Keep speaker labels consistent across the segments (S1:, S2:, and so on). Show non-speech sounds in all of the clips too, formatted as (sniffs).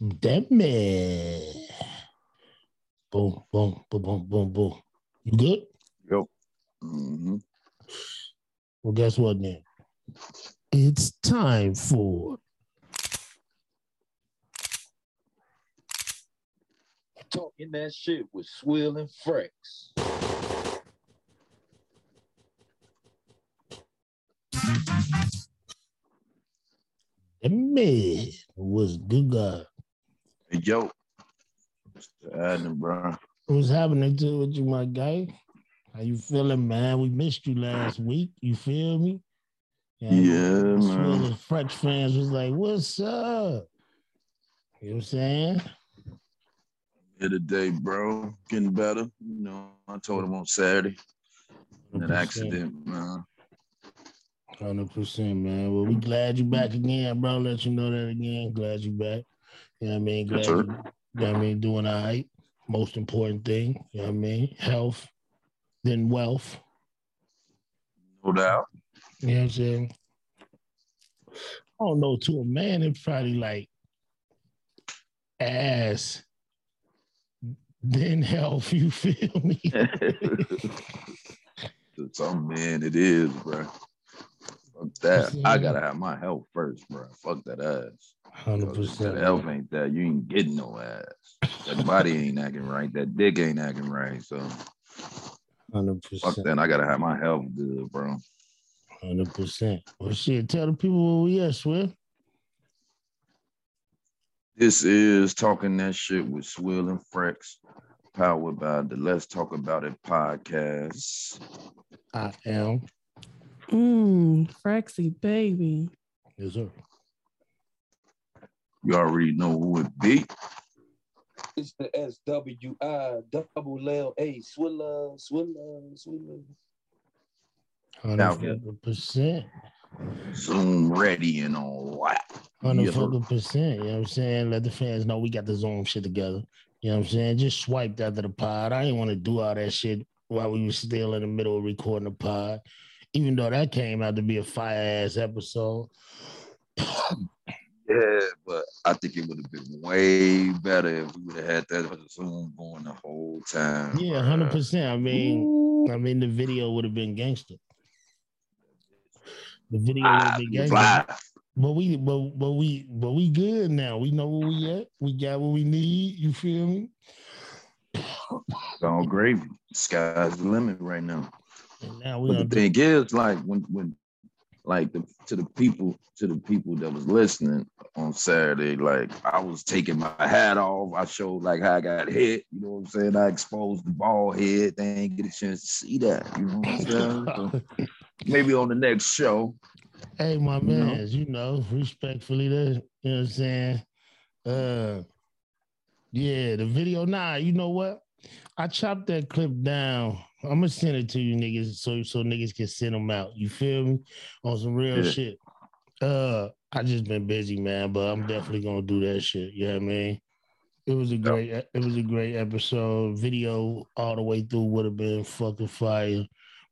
S1: That man. Boom, boom, boom, boom, boom, boom. You good?
S2: Yo. hmm
S1: Well, guess what then? It's time for
S3: Talking that shit with Swill and Frex.
S1: the man was good guy.
S2: Hey, yo. What's happening, bro?
S1: What's happening to with you, my guy? How you feeling, man? We missed you last week. You feel me?
S2: Yeah,
S1: Swill
S2: man.
S1: and French fans was like, "What's up?" You know what I'm saying?
S2: Here today, bro. Getting better. You know, I told him on Saturday. That accident, man.
S1: Hundred percent, man. Well, we glad you back again, bro. Let you know that again. Glad you back. You know what I mean? Glad
S2: Yes,
S1: you, you know what I mean, doing all right. Most important thing, you know what I mean? Health, then wealth.
S2: No doubt.
S1: You know what I'm saying? I don't know, to a man, it's probably like ass, then health, (laughs) you feel me? (laughs)
S2: to some man, it is, bro. Fuck that. I gotta have my health first, bro. Fuck that ass.
S1: Hundred
S2: If
S1: percent.
S2: That health ain't that. You ain't getting no ass. That body ain't acting right. That dick ain't acting right. So
S1: Hundred
S2: fuck
S1: percent.
S2: that. I gotta have my health good, bro.
S1: Hundred percent. Well, shit, tell the people where we at, Swift.
S2: This is talking that shit with Swill and Frex, powered by the Let's Talk About It podcast.
S1: I am.
S4: Mmm, Frexy baby.
S1: Yes, sir.
S2: You already know who it be.
S3: It's the S W I double L A Swilla, Swilla, Swilla.
S1: Hundred percent.
S2: Zoom ready and all that.
S1: Hundred fucking percent. You know what I'm saying? Let the fans know we got the Zoom shit together. You know what I'm saying? Just swiped after the pod. I didn't want to do all that shit while we were still in the middle of recording the pod. Even though that came out to be a fire ass episode.
S2: Yeah, but I think it would have been way better if we would have had that Zoom going the whole time.
S1: Yeah, hundred percent. I mean, I mean the video would have been gangster. The video would have
S2: Ah,
S1: been gangster.
S2: fly.
S1: But we but but we but we good now. We know where we at. We got what we need. You feel me?
S2: It's all gravy. Sky's the limit right now.
S1: And now we
S2: But the thing is, like when when like the to the people to the people that was listening on Saturday, like I was taking my hat off. I showed like how I got hit. You know what I'm saying? I exposed the ball head. They ain't get a chance to see that. You know what I'm saying? So maybe on the next show.
S1: Hey, my man, you know, respectfully, that you know what I'm saying. Uh, yeah, the video. Nah, you know what? I chopped that clip down. I'm gonna send it to you niggas so so niggas can send them out. You feel me? On some real
S2: Yeah.
S1: shit. Uh, I just been busy, man, but I'm definitely gonna do that shit. You know what I mean? It was a great, it was a great episode. Video all the way through would have been fucking fire.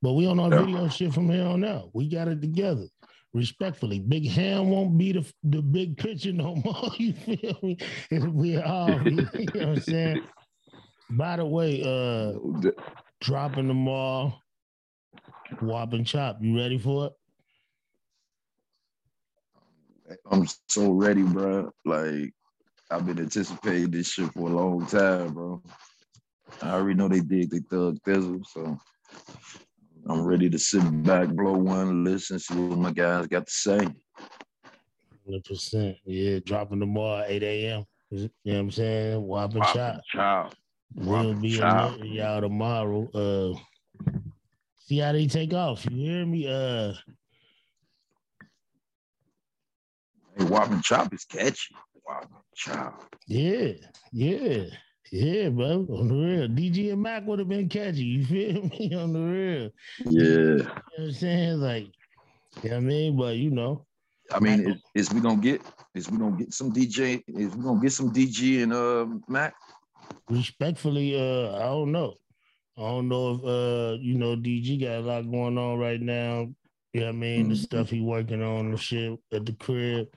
S1: But we on our
S2: Yeah.
S1: video shit from here on out. We got it together. Respectfully, Big Ham won't be the the big picture no (laughs) more. You feel me? We all, (laughs) you know what I'm saying. By the way, uh, (laughs) dropping them all. Whop and chop. You ready for it?
S2: I'm so ready, bro. Like I've been anticipating this shit for a long time, bro. I already know they dig they thug thizzle, so I'm ready to sit back, blow one, listen, see what my guys got to say.
S1: Hundred percent. Yeah, dropping them all at 8 a.m. You know what I'm saying? Whop and chop.
S2: Chop.
S1: We'll be in y'all tomorrow. Uh, see how they take off. You hear me? Uh,
S2: Hey, Whop and Chop is catchy. Whop and Chop.
S1: yeah, yeah, yeah, bro. On the real, DG and Mac would have been catchy. You feel (laughs) me? On the real.
S2: Yeah.
S1: You know what I'm saying? Like, you know what I mean? But you know,
S2: I mean, is, is we gonna get is we gonna get some DJ? Is we gonna get some DG and uh Mac?
S1: Respectfully, uh, I don't know. I don't know if uh, you know, DG got a lot going on right now. You know what I mean? The
S2: Mhm.
S1: stuff he working on and shit at the crib.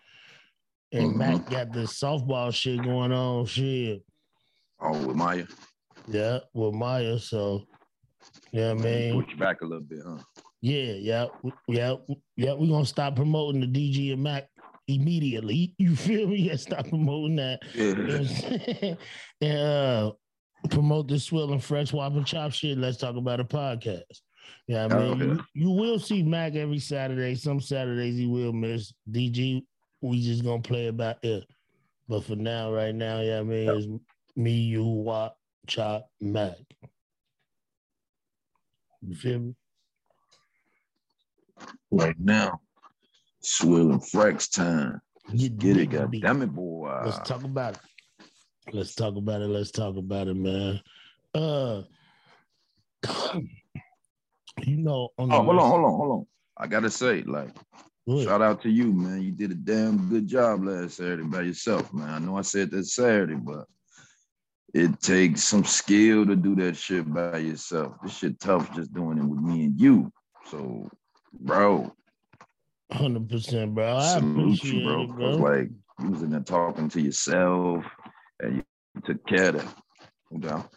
S1: and
S2: Mhm.
S1: Mac got the softball shit going on. Shit,
S2: Oh, with Maya.
S1: yeah, with Maya. So, yeah, man.
S2: Push you back a little bit, huh?
S1: Yeah, yeah, yeah, yeah. We're gonna stop promoting the DG and Mac immediately. (laughs) You feel me? Yeah, stop promoting that. You know what I'm
S2: Yeah. (laughs)
S1: and uh, promote the Swill and Fresh and Chop shit. Let's talk about a podcast. Yeah, I mean,
S2: Okay.
S1: you, you will see Mac every Saturday. Some Saturdays he will miss. DG, we just gonna play about it. But for now, right now, yeah, I mean, it's me, you, Wop, Chop, Mac. You feel me?
S2: Right now, Swill and Frex time.
S1: You
S2: Get it, God damn it, boy.
S1: Let's talk about it. Let's talk about it. Let's talk about it, man. Uh, (clears throat) you know, on
S2: Oh, hold on, hold on, hold on. I gotta say, like,
S1: What?
S2: shout out to you, man. You did a damn good job last Saturday by yourself, man. I know I said that Saturday, but it takes some skill to do that shit by yourself. This shit tough just doing it with me and you. So, bro,
S1: Hundred percent, bro. I
S2: salute you, bro.
S1: it, bro.
S2: like you was in there talking to yourself and you took care of that. No doubt.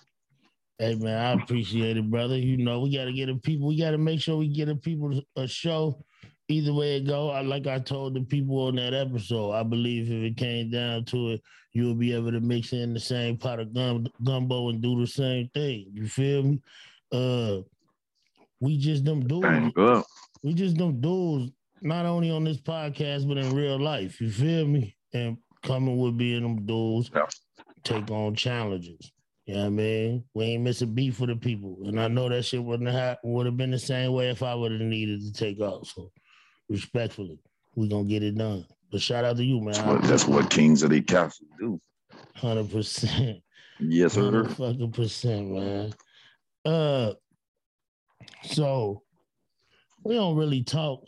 S1: Hey, man, I appreciate it, brother. You know, we got to get the people. We got to make sure we get the people a show. Either way it go, I, like I told the people on that episode, I believe if it came down to it, you'll be able to mix in the same pot of gum, gumbo and do the same thing. You feel me? Uh, we just them dudes. We just them dudes, not only on this podcast, but in real life. You feel me? And coming with being them dudes,
S2: Yeah.
S1: take on challenges. You know what I mean? We ain't missing beef for the people. And I know that shit wouldn't have would have been the same way if I would have needed to take off. So respectfully, we gonna get it done. But shout out to you, man.
S2: That's what, that's what kings of the castle do.
S1: hundred percent.
S2: Yes, sir.
S1: Fucking percent, man. Uh, so we don't really talk.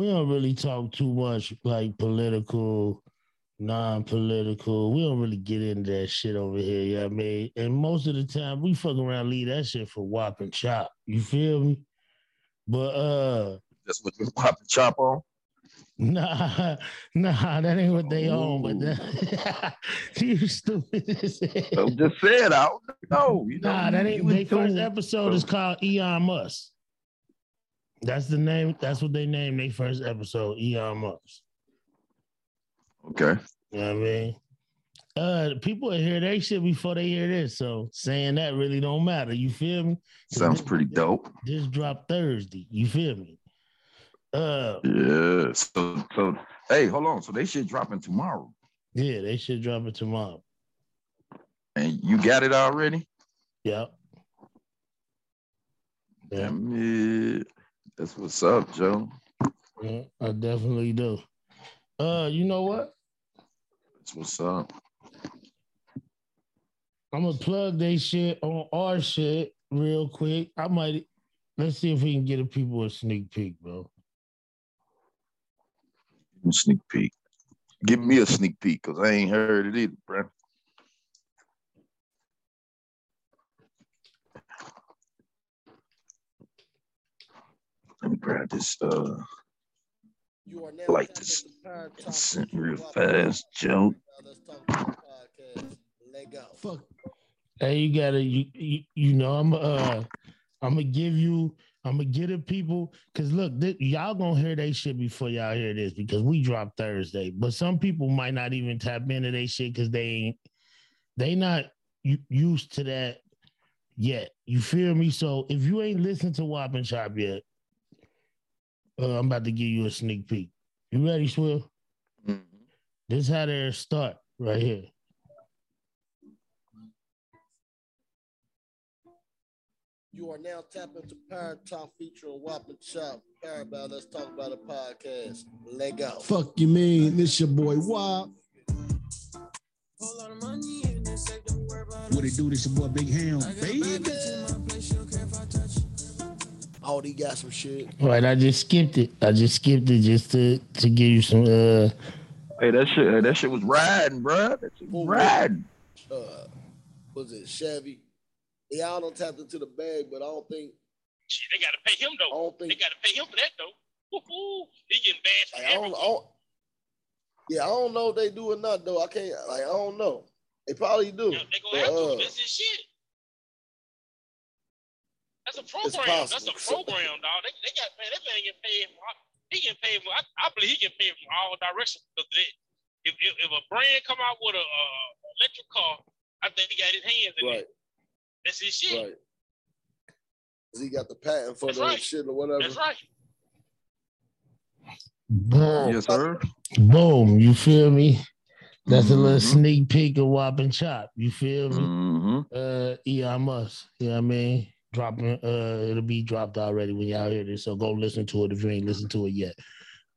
S1: We don't really talk too much like political, non-political. We don't really get into that shit over here. You know what I mean? And most of the time, we fuck around, leave that shit for whop and chop. You feel me? But uh,
S2: That's what you pop the chop on. (laughs)
S1: Nah, nah, that ain't what they own. But that, (laughs) you stupid.
S2: I'm just saying, I don't know. You know,
S1: Nah, that ain't their first episode is called Elon Musk. That's the name. That's what they named their first episode, Elon Musk.
S2: Okay.
S1: You know what I mean? Uh, people hear they shit before they hear this, so saying that really don't matter. You feel me?
S2: Sounds pretty dope.
S1: This dropped Thursday. You feel me? Uh,
S2: Yeah. So, so, hey, hold on. So they shit dropping tomorrow,
S1: yeah, they should drop it tomorrow.
S2: and you got it already?
S1: Yep. Yeah.
S2: Damn it. That's what's up, Joe.
S1: Yeah, I definitely do. Uh, you know what?
S2: That's what's up.
S1: I'm gonna plug they shit on our shit real quick. I might let's see if we can get the people a sneak peek, bro.
S2: Sneak peek. Give me a sneak peek, cause I ain't heard it either, bro. Let me grab this. Uh,
S5: You are now
S2: Like this.
S5: into Power
S2: sent real fast, Joe.
S5: Now Let's talk about the podcast. Let go.
S1: Fuck. Hey, you gotta you you, you know I'm uh I'm gonna give you I'm gonna get it people because look thi- y'all gonna hear they shit before y'all hear this because we drop Thursday, but some people might not even tap into they shit because they ain't they not used to that yet. You feel me? So if you ain't listened to Wop and Chop yet, uh, I'm about to give you a sneak peek. You ready, Swill?
S2: Mhm.
S1: This how they start right here.
S5: You are now tapped into Power Talk featuring Whop and Chop. Parabell, let's talk about a podcast. Let go.
S6: Fuck you mean? This your boy Wop. What it do? This your boy Big Ham, baby.
S5: Oh, he got some shit.
S1: Right, I just skipped it. I just skipped it just to to give you some. uh
S2: Hey, that shit, hey, that shit was riding, bro. That shit was
S5: Ooh.
S2: riding.
S5: Uh, was it Chevy? Y'all don't tap into the bag, but I don't think
S7: Shit, they gotta pay him though.
S5: I
S7: don't
S5: think They
S7: gotta pay him for that though. Woo-hoo. He getting bashed.
S5: like, I don't, I don't Yeah, I don't know if they do or not though. I can't like I don't know. They probably do.
S7: Yeah, they
S5: But,
S7: gonna have
S5: uh,
S7: to. That's his shit. That's a program. That's a program, dog. They, they got man, that man get paid. For, he get paid for. I, I believe he get paid from all directions because that. If, if, if a brand come out with a uh, electric car, I think he got his hands in
S5: right,
S7: it. That's his shit.
S5: right. 'Cause he got the patent for
S7: That's
S5: the
S7: right.
S5: shit or whatever.
S7: That's right.
S1: Boom,
S2: Yes, sir.
S1: boom. You feel me? That's a little
S2: Mhm.
S1: sneak peek of Wop and Chop. You feel me?
S2: Mm-hmm.
S1: Uh, yeah, I must. You know what I mean? Dropping. Uh, it'll be dropped already when y'all hear this. So go listen to it if you ain't listened to it yet.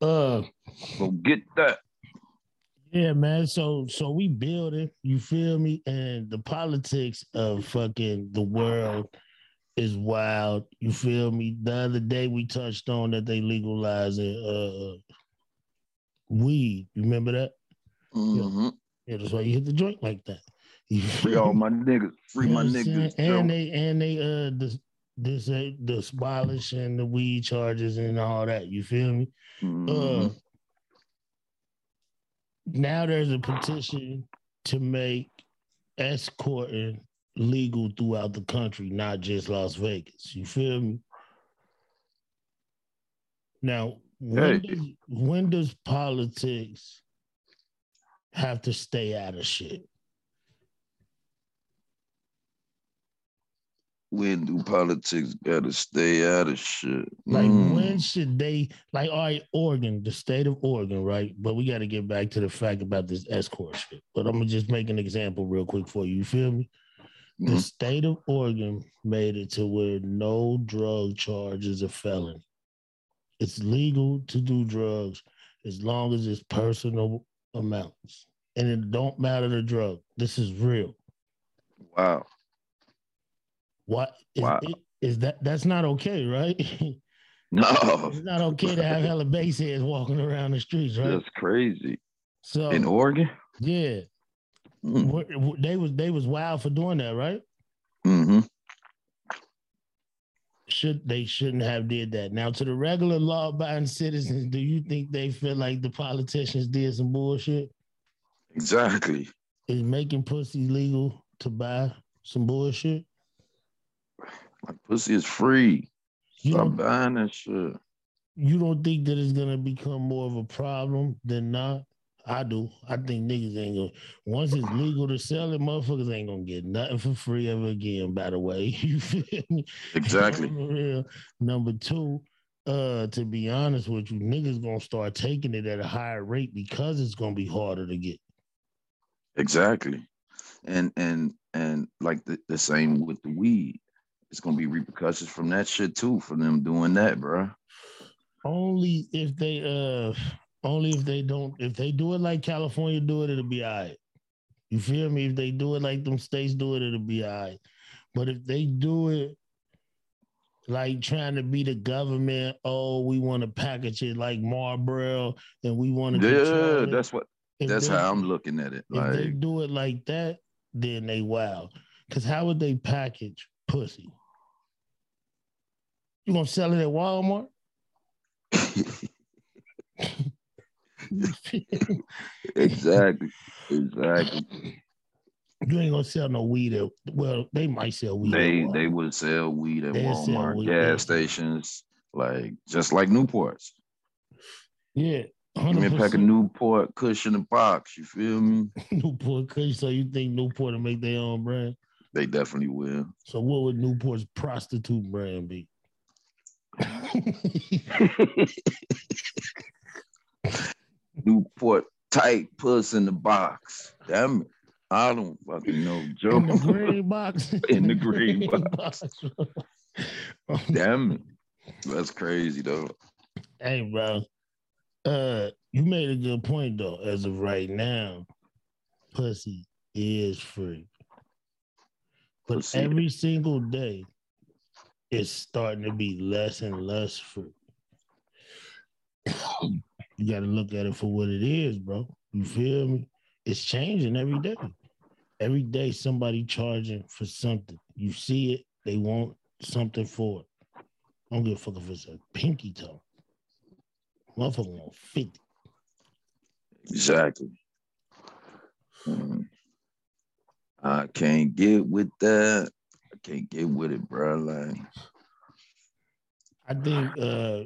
S1: Uh,
S2: Go get that.
S1: Yeah, man. So so we building, you feel me? And the politics of fucking the world is wild. You feel me? The other day we touched on that they legalizing uh weed. You remember that?
S2: Mm-hmm.
S1: Yeah, that's why you hit the joint like that.
S2: Free all my niggas. Free
S1: you
S2: my
S1: know what I'm saying?
S2: niggas.
S1: And they and they uh this this uh, the abolishing the weed charges and all that. You feel me? Uh,
S2: Mhm.
S1: now there's a petition to make escorting legal throughout the country, not just Las Vegas. You feel me? Now, when,
S2: Hey.
S1: does, when does politics have to stay out of shit?
S2: When do politics gotta stay out of shit?
S1: Like,
S2: Mm.
S1: when should they, like, all right, Oregon, the state of Oregon, right? But we got to get back to the fact about this escort shit. But I'm to just make an example real quick for you. You feel me? The
S2: Mhm.
S1: state of Oregon made it to where no drug charge is a felony. It's legal to do drugs as long as it's personal amounts. And it don't matter the drug. This is real.
S2: Wow.
S1: What is,
S2: Wow.
S1: it, is that that's not okay, right? (laughs)
S2: No, (laughs)
S1: it's not okay to have hella base heads walking around the streets, right?
S2: that's crazy.
S1: So
S2: In Oregon?
S1: yeah,
S2: Mm.
S1: They was they was wild for doing that, right?
S2: Mm-hmm.
S1: should they shouldn't have did that. Now to the regular law abiding citizens, do you think they feel like the politicians did some bullshit?
S2: Exactly.
S1: Is making pussy legal to buy some bullshit?
S2: Like pussy is free.
S1: You
S2: Stop buying that shit.
S1: you don't think that it's gonna become more of a problem than not? I do. I think niggas ain't gonna once it's legal to sell it, motherfuckers ain't gonna get nothing for free ever again, by the way. (laughs) You feel me?
S2: Exactly.
S1: Number two, uh, to be honest with you, niggas gonna start taking it at a higher rate because it's gonna be harder to get.
S2: Exactly. And and and like the, the same with the weed. It's gonna be repercussions from that shit too, for them doing that, bro.
S1: Only if they uh only if they don't if they do it like California do it, it'll be all right. You feel me? If they do it like them states do it, it'll be all right. But if they do it like trying to be the government, oh, we want to package it like Marlboro and we want to
S2: Yeah, that's what
S1: If
S2: that's
S1: they-
S2: how I'm looking at it.
S1: If they do it like that, then they wild. Cause how would they package pussy? You gonna sell it at Walmart?
S2: exactly. Exactly.
S1: You ain't gonna sell no weed at well, they might sell weed.
S2: They they would sell weed at
S1: They
S2: Walmart,
S1: weed,
S2: gas stations, like just like Newports.
S1: yeah.
S2: Give me a pack of Newport Kush in a box. You feel me? (laughs)
S1: Newport Kush. So you think Newport will make their own brand?
S2: They definitely will.
S1: So what would Newport's prostitute brand be? (laughs)
S2: Newport tight puss in the box. Damn it. I don't fucking know, Joe.
S1: In the green box. (laughs) (laughs)
S2: In the green
S1: box.
S2: Damn it. That's crazy though.
S1: Hey, bro. Uh, you made a good point though. As of right now, pussy is free, but
S2: Pussy.
S1: every single day, it's starting to be less and less free. (coughs) you got to look at it for what it is, bro. You feel me? It's changing every day. Every day, somebody charging for something. You see it, they want something for it. I don't give a fuck if it's a pinky toe. Motherfucker want 50.
S2: Exactly. Mm. I can't get with that. Can't get with it, bro. Like
S1: I think uh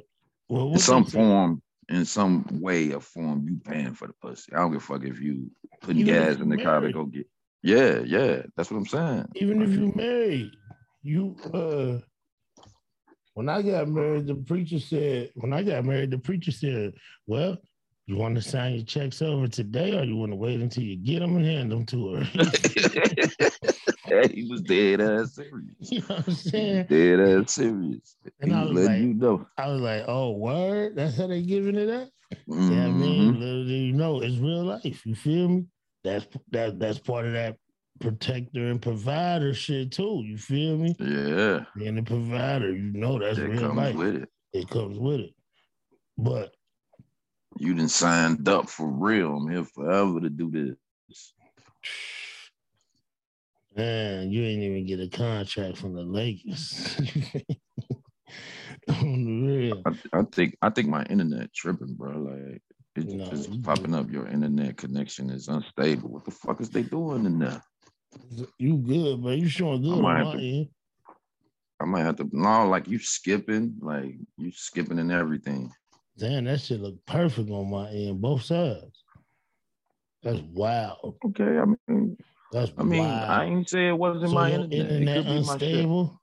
S1: well
S2: in some form, in some way or form, you paying for the pussy. I don't give a fuck if you putting
S1: Even
S2: gas in the car to go get. Yeah, yeah, that's what I'm saying.
S1: even if you married, you uh when I got married, the preacher said, when I got married, the preacher said, Well, you want to sign your checks over today or you want to wait until you get them and hand them to her? (laughs) (laughs) (laughs)
S2: he was dead ass serious.
S1: you know what I'm saying?
S2: Dead ass serious.
S1: And
S2: he
S1: I
S2: was letting
S1: like-
S2: you know.
S1: I was like, Oh, word? That's how they giving it up? Yeah, I mean, mm-hmm. little do you know, it's real life. You feel me? That's that that's part of that protector and provider shit too. You feel me?
S2: Yeah,
S1: Being the provider, you know that's
S2: that
S1: real
S2: comes
S1: life.
S2: with it.
S1: It comes with it. But
S2: You didn't signed up for real. I'm here forever to do this. (sniffs)
S1: man, you ain't even get a contract from the Lakers. (laughs) On the real.
S2: I, I think I think my internet tripping, bro. Like it's
S1: No,
S2: just popping
S1: good.
S2: up. Your internet connection is unstable. What the fuck is they doing in there?
S1: You good, but you showing good on
S2: I might have to no, like you skipping, like you skipping and everything.
S1: Damn, that shit look perfect on my end, both sides. That's wild.
S2: Okay, I mean,
S1: That's
S2: I mean,
S1: wild.
S2: I ain't say it wasn't
S1: so
S2: my internet.
S1: internet
S2: It could be my shit.
S1: unstable.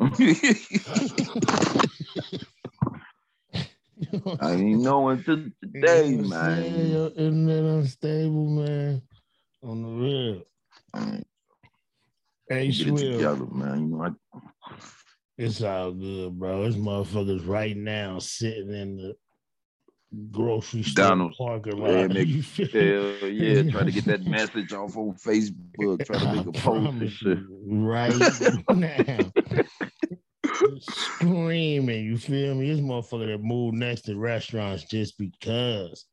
S1: (laughs)
S2: I ain't know until today,
S1: I'm
S2: man.
S1: Your internet unstable, man. On the real. Hey,
S2: Get it
S1: Swill,
S2: together, man. You know, I,
S1: it's all good, bro. It's motherfuckers right now sitting in the grocery store
S2: Donald's.
S1: parking
S2: Yeah,
S1: lot.
S2: make- (laughs) hell yeah, try to get that message off on Facebook, try to make a post and
S1: promise
S2: shit.
S1: you, right now. Screaming, you feel me? This motherfucker that moved next to restaurants just because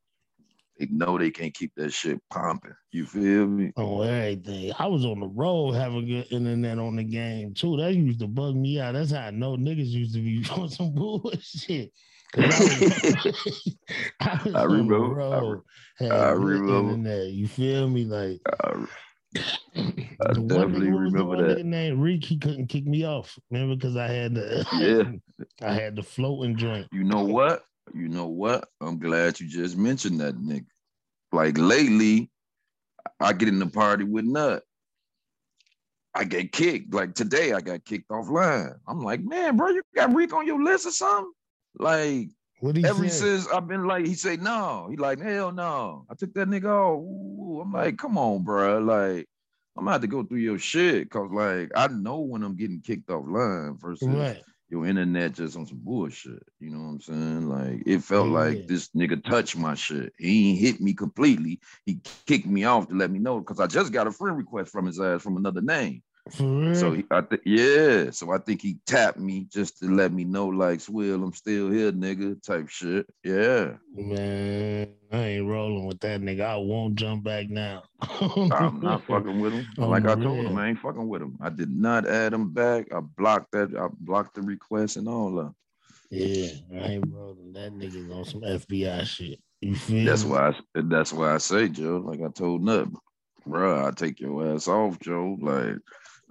S2: They know they can't keep that shit pumping. You feel me?
S1: Oh, everything. I was on the road having good internet on the game too. That used to bug me out. That's how I know niggas used to be (laughs) on some bullshit. I (laughs) I was
S2: I
S1: on the
S2: remember- I
S1: road,
S2: I remember.
S1: internet. You feel me? Like
S2: I, I
S1: the one
S2: definitely
S1: nigga, what was the
S2: remember
S1: one
S2: that.
S1: nigga named Reek, he couldn't kick me off. Remember, because I had the
S2: Yeah. (laughs)
S1: I had the floating joint.
S2: You know what? You know what? I'm glad you just mentioned that nigga. Like lately, I get in the party with Nut. I get kicked. Like today, I got kicked offline. I'm like, man, bro, you got Reek on your list or something? Like
S1: What he
S2: ever since I've been like, he say no. He like, hell no. I took that nigga off. Ooh, I'm like, come on, bro. Like, I'm gonna have to go through your shit. Cause like I know when I'm getting kicked offline versus
S1: Right.
S2: your internet just on some bullshit. You know what I'm saying? Like it felt
S1: Yeah.
S2: like this nigga touched my shit. He ain't hit me completely. He kicked me off to let me know because I just got a friend request from his ass from another name. So he, I think yeah. So I think he tapped me just to let me know, like, Swill, I'm still here, nigga, type shit. Yeah.
S1: Man, I ain't rolling with that nigga. I won't jump back now.
S2: I'm (laughs) not fucking with him. Like
S1: the
S2: I told him. I ain't fucking with him. I did not add him back. I blocked that. I blocked the request and all that.
S1: Yeah, I ain't rolling. That nigga's on some FBI shit. You feel
S2: That's
S1: me?
S2: why. I, that's why I say, Joe. Like I told Nut, bro, I take your ass off, Joe. Like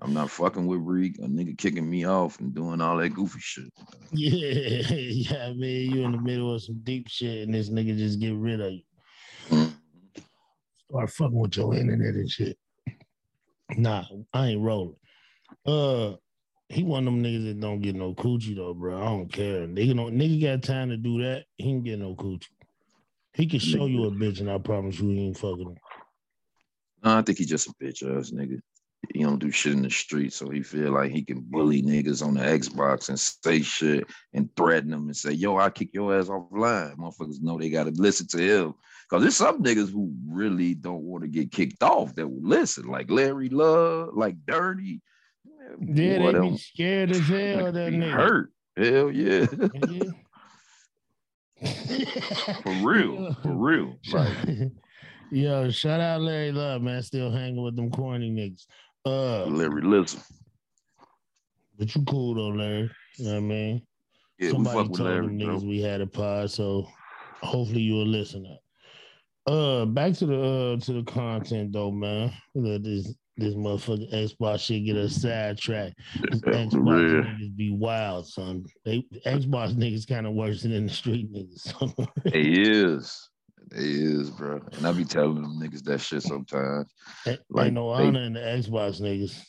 S2: I'm not fucking with Reek. A nigga kicking me off and doing all that goofy shit.
S1: Yeah, (laughs) yeah, man. You in the middle of some deep shit, and this nigga just get rid of you.
S2: Mm.
S1: Start fucking with your internet and shit. Nah, I ain't rolling. Uh, he one of them niggas that don't get no coochie though, bro. I don't care. Nigga, don't, nigga got time to do that. He ain't get no coochie. He can show you a bitch, and I promise you, he ain't fucking.
S2: No, I think he just a bitch ass nigga. He don't do shit in the street, so he feel like he can bully niggas on the Xbox and say shit and threaten them and say, "Yo, I kick your ass offline." Motherfuckers know they gotta listen to him because there's some niggas who really don't want to get kicked off that will listen, like Larry Love, like Dirty.
S1: Yeah,
S2: Boy,
S1: they be scared as (laughs) hell. That nigga.
S2: hurt. Hell yeah,
S1: Yeah.
S2: for real, (laughs) for real. Like, (laughs)
S1: Yo, shout out Larry Love, man. Still hanging with them corny niggas. Uh,
S2: Larry, listen.
S1: but you cool though, Larry. You know what I mean?
S2: Yeah,
S1: Somebody
S2: we fuck with
S1: told
S2: Larry,
S1: them niggas we had a pod, so hopefully you'll listen up. Uh, back to the uh to the content though, man. Let this this motherfucking Xbox shit get us sidetracked. (laughs) Xbox niggas be wild, son. They Xbox niggas kind of worse than in the street niggas. son.
S2: It is. It is, bro. And I be telling them niggas that shit sometimes.
S1: Ain't
S2: Like,
S1: no
S2: they-
S1: honor in the Xbox niggas.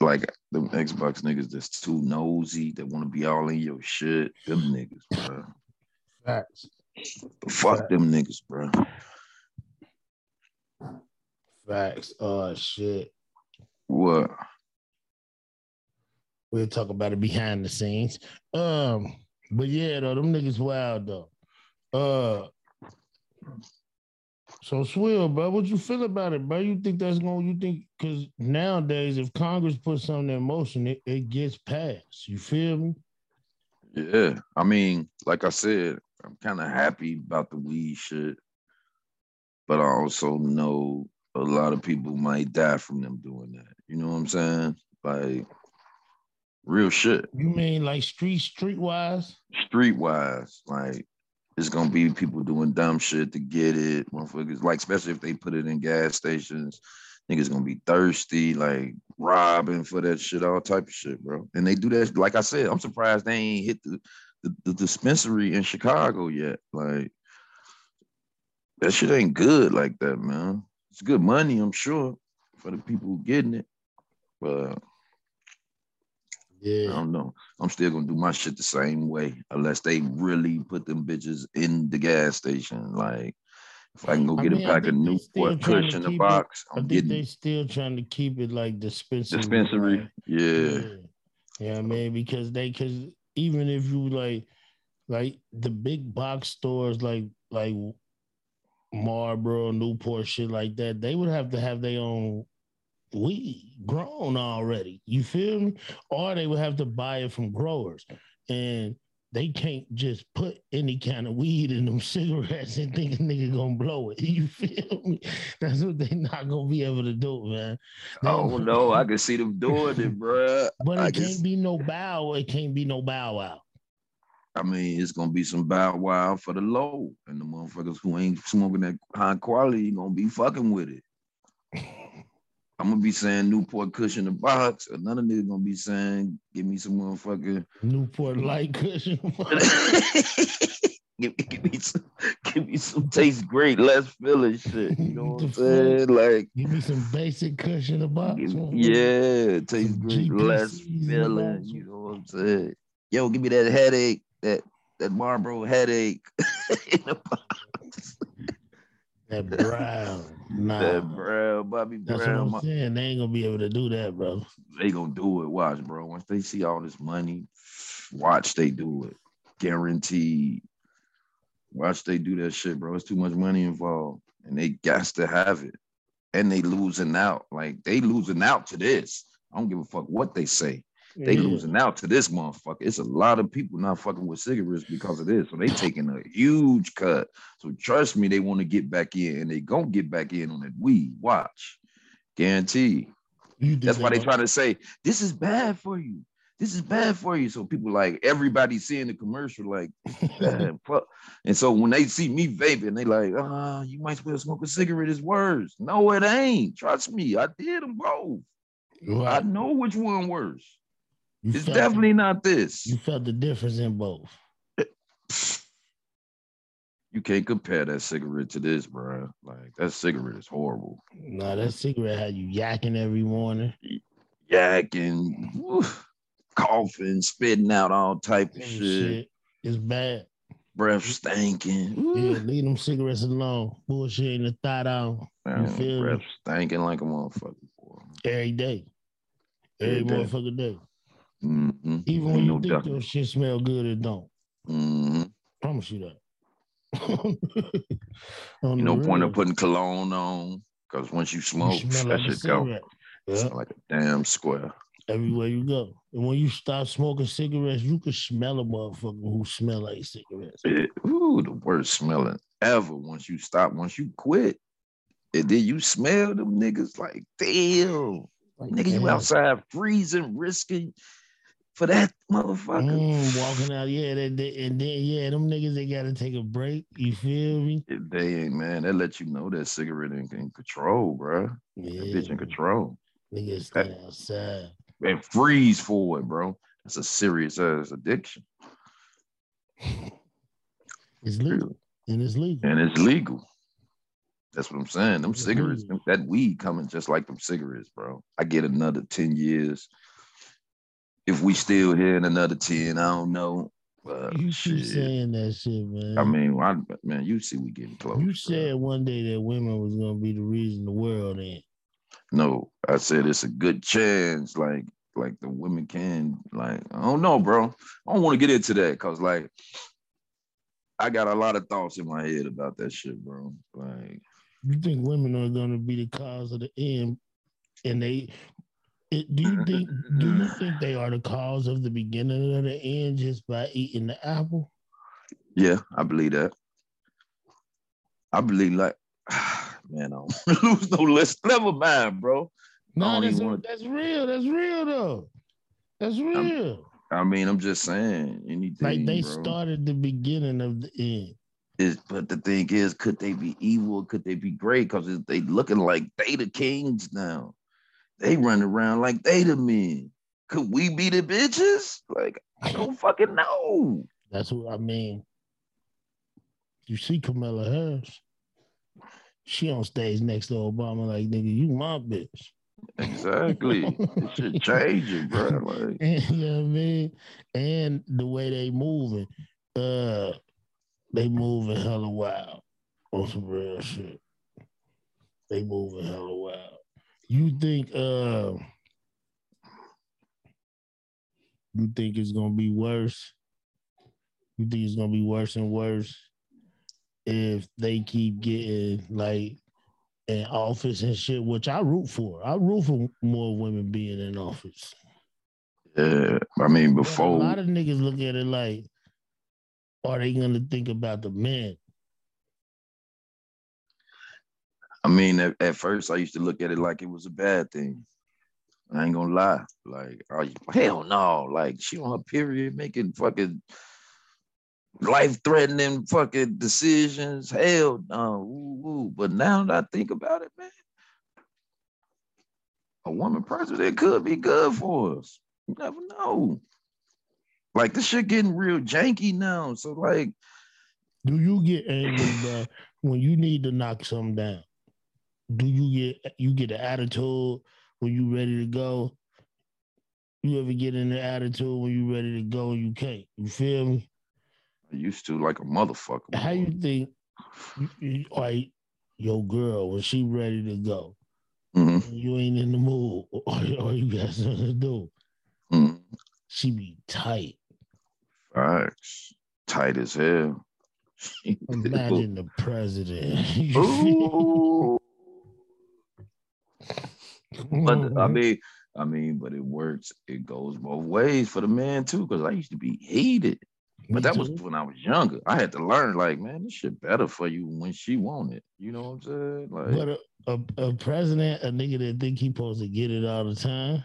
S2: Like them Xbox niggas that's too nosy, that want to be all in your shit. Them niggas, bro.
S1: Facts.
S2: Fuck them niggas, bro.
S1: Facts. Oh shit.
S2: What?
S1: We'll talk about it behind the scenes. Um, but yeah, though, them niggas wild though. Uh so Swill, bro, what you feel about it, bro? You think that's going you think because nowadays if Congress puts something in motion, it, it gets passed. You feel me?
S2: Yeah. I mean, like I said, I'm kind of happy about the weed shit. But I also know a lot of people might die from them doing that. You know what I'm saying? Like real shit.
S1: You mean like street streetwise?
S2: streetwise, like it's gonna be people doing dumb shit to get it. Motherfuckers, like especially if they put it in gas stations, niggas gonna be thirsty, like robbing for that shit, all type of shit, bro. And they do that. Like I said, I'm surprised they ain't hit the the, the dispensary in Chicago yet. Like that shit ain't good like that, man. It's good money, I'm sure, for the people getting it, but. I don't know. I'm still gonna do my shit the same way, unless they really put them bitches in the gas station. Like, if I can go
S1: I
S2: get
S1: mean,
S2: a
S1: I
S2: pack of Newport Kush in the
S1: it-
S2: box,
S1: I
S2: I'm
S1: think
S2: getting
S1: they still trying to keep it like dispensary.
S2: dispensary.
S1: like-
S2: Yeah.
S1: Yeah, I mean, because they cause even if you like like the big box stores like like Marlboro, Newport, shit like that, they would have to have their own weed grown already. You feel me? Or they would have to buy it from growers. And they can't just put any kind of weed in them (laughs) cigarettes and think a nigga gonna blow it. (laughs) You feel me? That's what they not gonna be able to do, man. They-
S2: Oh no, I (laughs) can see them doing it, bruh.
S1: but it
S2: I
S1: can't
S2: just-
S1: be no bow. It can't be no bow wow.
S2: I mean, it's gonna be some bow wow for the low, and the motherfuckers who ain't smoking that high quality gonna be fucking with it. I'm gonna be saying Newport Kush in the box. Another nigga gonna be saying, "Give me some motherfucker."
S1: Newport light cushion. (laughs)
S2: give, give me some, give me some taste great, less feeling shit. You know (laughs) what I'm saying? Like,
S1: Give me some basic cushion in the box.
S2: give- yeah, taste great, less
S1: GPCs the
S2: feeling. You know what I'm saying? Yo, give me that headache, that that Marlboro headache. (laughs) in the box.
S1: That brown. (laughs) Nah.
S2: That brown, Bobby Brown.
S1: That's what I'm saying. They ain't gonna be able to do that, bro.
S2: they gonna do it. Watch, bro. Once they see all this money, watch they do it. Guaranteed. Watch they do that shit, bro. It's too much money involved, and they got to have it. And they losing out. Like they losing out to this. I don't give a fuck what they say. They
S1: Yeah.
S2: losing out to this motherfucker. It's a lot of people not fucking with cigarettes because of this. So they taking a huge cut. So trust me, they want to get back in, and they gonna get back in on that weed. Watch,
S1: Guarantee.
S2: That's why they try to say this is bad for you. This is bad for you. So people like everybody seeing the commercial like, (laughs) fuck. And so when they see me vaping, they like, ah, you might as well smoke a cigarette. It's worse. No, it ain't. Trust me, I did them both. I know which one worse.
S1: You
S2: It's definitely
S1: the,
S2: not this.
S1: you felt the difference in both.
S2: You can't compare that cigarette to this, bro. Like that cigarette is horrible.
S1: Nah, that cigarette had you yakking every morning.
S2: Yakking, coughing, spitting out all type of shit.
S1: shit. It's bad.
S2: breath stinking.
S1: Yeah, leave them cigarettes alone. Bullshit in the thought out
S2: Man,
S1: feel me?
S2: breath stinking like a motherfucker. Boy.
S1: every day. Every
S2: Every day.
S1: motherfucking day.
S2: Mm-hmm.
S1: Even when you think your shit smell good, it don't.
S2: hmm
S1: Promise you that. (laughs)
S2: You no point of putting cologne on because once you
S1: You
S2: smoke,
S1: smell
S2: that
S1: like
S2: shit go.
S1: Yeah,
S2: Smell like a damn square.
S1: everywhere you go. And when you stop smoking cigarettes, you can smell a motherfucker who smell like cigarettes.
S2: It- ooh, the worst smelling ever. Once you stop, once you quit, and then you smell them niggas like damn,
S1: Like,
S2: nigga, you outside freezing, risking. For that motherfucker.
S1: Mm, walking out, yeah, that, that- and then yeah, them niggas they gotta take a break. You feel me?
S2: If they ain't man, that let you know that cigarette ain't in control, bro. That bitch in
S1: Yeah,
S2: control.
S1: niggas stay outside.
S2: And freeze for it, bro. That's a serious ass addiction.
S1: It's legal and it's legal.
S2: And it's legal. That's what I'm saying. Them
S1: It's
S2: cigarettes,
S1: legal.
S2: them- that weed coming just like them cigarettes, bro. I get another 10 years. If we still here in another 10, I don't know. But
S1: You keep
S2: shit.
S1: saying that shit, man.
S2: I mean, I, man, you see we getting close.
S1: you
S2: bro.
S1: said one day that women was gonna be the reason the world ain't.
S2: No, I said it's a good chance. Like, like the women can, like, I don't know, bro. I don't want to get into that because, like, I got a lot of thoughts in my head about that shit, bro. Like,
S1: You think women are gonna be the cause of the end, and they? It, do you think? Do you mm-hmm. think they are the cause of the beginning of the end just by eating the apple?
S2: yeah, I believe that. I believe, like, (sighs) man, I don't (laughs) lose no list. Never mind, bro.
S1: No, that's,
S2: wanna-
S1: that's real. That's real though. That's real.
S2: I mean, I'm just saying anything.
S1: like they
S2: bro.
S1: started the beginning of the end.
S2: is but the thing is, could they be evil? Could they be great? Because they looking like they the kings now. They run around like they the men. Could we be the bitches? Like, I don't (laughs) fucking know.
S1: That's what I mean. You see Kamala Harris. She on stage next to Obama, like nigga, you my bitch.
S2: Exactly. it should change it, bro. Like,
S1: And, (laughs) you know what I mean? And the way they moving, uh, they moving hella wild on some real shit. They moving hella wild. You think uh you think it's gonna be worse? You think it's gonna be worse and worse if they keep getting like in office and shit, which I root for. I root for more women being in office.
S2: yeah. I mean,
S1: But a lot of niggas look at it like, are they gonna think about the men?
S2: I mean, at, at first I used to look at it like it was a bad thing. I ain't gonna lie. Like, oh, hell no. Like, she on her period making fucking life threatening fucking decisions. Hell no. Ooh, ooh. But now that I think about it, man, a woman person president could be good for us. You never know. Like, this shit getting real janky now. So, like,
S1: Do you get angry, bro, when you need to knock something down? Do you get you get an attitude when you ready to go? You ever get in the attitude when you ready to go and you can't? You feel me?
S2: I used to like a motherfucker.
S1: How you think like your girl when she ready to go?
S2: Mhm,
S1: You ain't in the mood, (laughs) or, or you got something to do.
S2: mhm.
S1: She be tight.
S2: Facts. Tight as hell. (laughs)
S1: Imagine the president. (laughs)
S2: Ooh. But I mean, I mean, but it works. It goes both ways for the man too. Because I used to be hated, but that was when I was younger. I had to learn, like, man, this shit better for you when she want it. You know what I'm saying? Like,
S1: But a, a, a president, a nigga that think he supposed to get it all the time.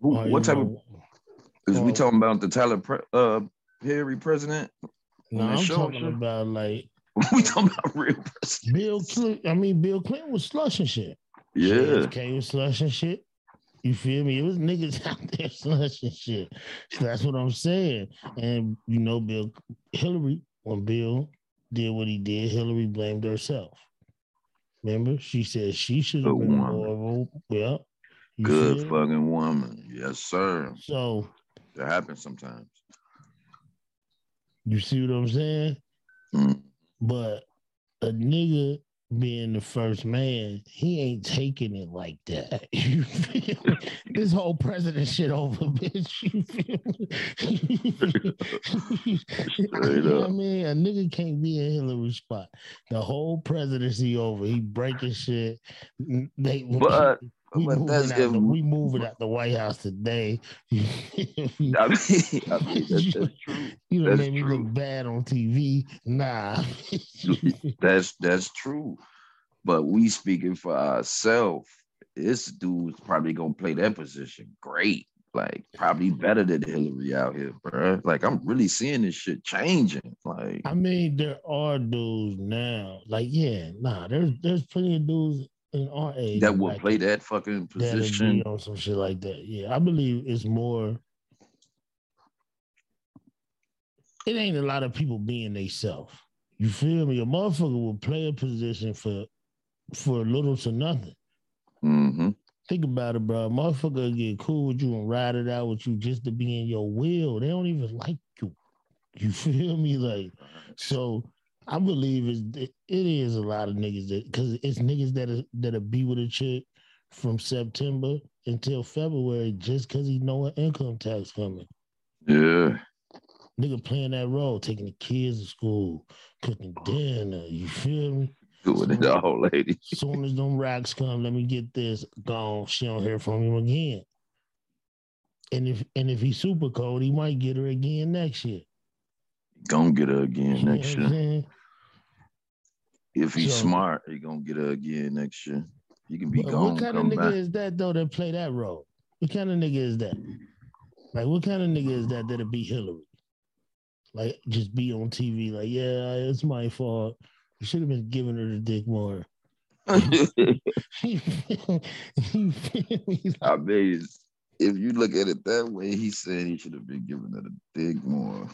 S2: who-
S1: you
S2: what type of
S1: know,
S2: is we talking about the Tyler pre, uh Perry president?
S1: No, I'm
S2: show,
S1: talking about like (laughs)
S2: we talking about real president?
S1: Bill Clinton. I mean, Bill Clinton was slushing shit.
S2: Yeah,
S1: was slushing shit. You feel me? It was niggas (laughs) out there slushing shit. So that's what I'm saying. And you know, Bill Hillary, when Bill did what he did, Hillary blamed herself. Remember? She said she should have been more of a yeah.
S2: Good fucking woman. Yes, sir.
S1: So
S2: That happens sometimes.
S1: you see what I'm saying?
S2: Mm.
S1: But a nigga being the first man, he ain't taking it like that. (laughs) You feel me? This whole president shit over, (laughs) bitch. You feel me? you know what I mean? A nigga can't be in Hillary's spot. The whole presidency over. He breaking shit. They,
S2: But
S1: we moving, the, we moving out the White House today. You feel me?
S2: I mean, I mean that's, that's (laughs) true.
S1: You know, made me look bad on TV. Nah. (laughs)
S2: That's that's true. But we speaking for ourselves. This dude's probably gonna play that position great. like probably better than Hillary out here, bro. Like I'm really seeing this shit changing. Like
S1: I mean, there are dudes now. Like, yeah, nah, there's there's plenty of dudes in our age
S2: that will
S1: like,
S2: play that fucking position.
S1: on some shit like that. Yeah, I believe it's more. It ain't a lot of people being they self. You feel me? A motherfucker will play a position for for little to nothing.
S2: Mm-hmm.
S1: Think about it, bro. A motherfucker will get cool with you and ride it out with you just to be in your will. They don't even like you. You (laughs) feel me? Like, so I believe it's, it is a lot of niggas that because it's niggas that are, that'll be with a chick from September until February just because he know an income tax coming.
S2: Yeah.
S1: Nigga playing that role, taking the kids to school, cooking dinner. You feel me?
S2: Doing it all, lady.
S1: As soon as them racks come, let me get this gone. She don't hear from him again. And if and if he's super cold, he might get her again next year.
S2: Gonna get her again next year. If he's
S1: So-
S2: smart, he gonna get her again next year. He can be gone,
S1: what kind of nigga
S2: back.
S1: is that though that play that role? What kind of nigga is that? Like what kind of nigga is that that'll be Hillary? Like just be on TV like, yeah, it's my fault. You should have been giving her the dick more. You feel you?
S2: I mean, if you look at it that way, he's saying he should have been giving her the dick more.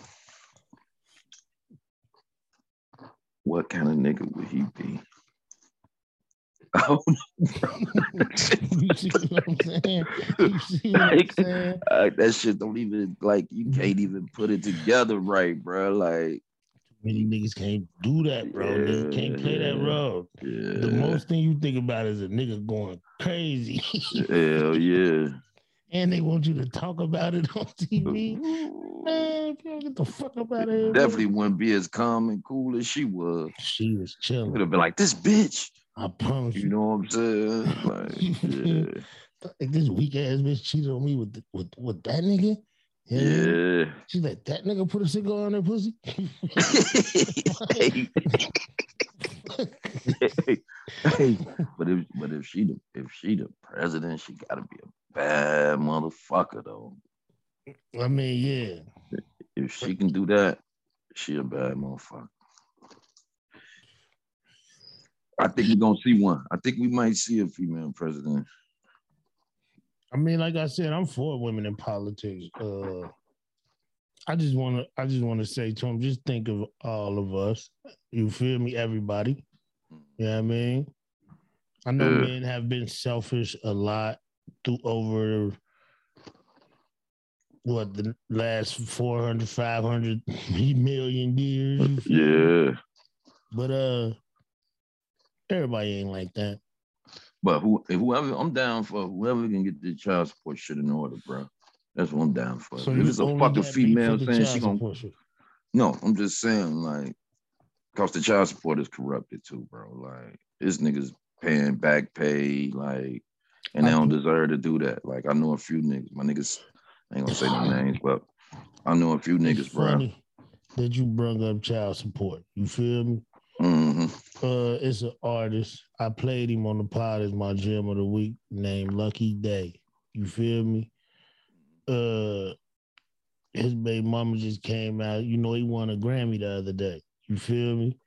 S2: What kind of nigga would he be? I don't know.
S1: you see what I'm saying? You see what I'm
S2: Like,
S1: saying?
S2: uh, that shit don't even like you can't even put it together right, bro. Like,
S1: Many niggas can't do that, bro. Niggas can't play that role.
S2: yeah,
S1: The most thing you think about is a nigga going crazy.
S2: hell yeah. (laughs)
S1: and they want you to talk about it on TV. Man, if you don't get the fuck up out of here. bro.
S2: Definitely wouldn't be as calm and cool as she was.
S1: She was
S2: She would
S1: chilling.
S2: have been like, "This bitch,"
S1: I promise
S2: you
S1: you.
S2: know what I'm saying? (laughs) Like, yeah,
S1: Like this weak ass bitch cheated on me with with with that nigga. Yeah.
S2: yeah.
S1: She's like, that nigga put a cigar on her pussy.
S2: hey, (laughs) (laughs) hey, but if but if she the if she the president, she gotta be a bad motherfucker though.
S1: I mean, yeah.
S2: If she can do that, she a bad motherfucker. I think we're gonna see one. I think we might see a female president.
S1: I mean, like I said, I'm for women in politics. Uh, I just want to, I just want to say to them, just think of all of us. You feel me? Everybody. You know what I mean? I know
S2: Yeah.
S1: men have been selfish a lot through over what the last 400, 500 million years. you feel me?
S2: Yeah,
S1: But uh, everybody ain't like that.
S2: but who whoever I'm down for whoever can get the child support shit in order, bro. That's what I'm down for.
S1: So
S2: if it's a fucking
S1: got beef for
S2: female saying she gonna
S1: shit.
S2: No, I'm just saying, like, cause the child support is corrupted too, bro. Like, this niggas paying back pay, like, and they don't deserve to do that. Like, I know a few niggas. My niggas, I ain't gonna say no names, but I know a few niggas, bro.
S1: that you brought up child support. You feel me?
S2: Mm-hmm.
S1: Uh, it's an artist. I played him on the pod as my gym of the week named Lucky Daye. You feel me? Uh, his baby mama just came out. You know, he won a Grammy the other day. You feel me?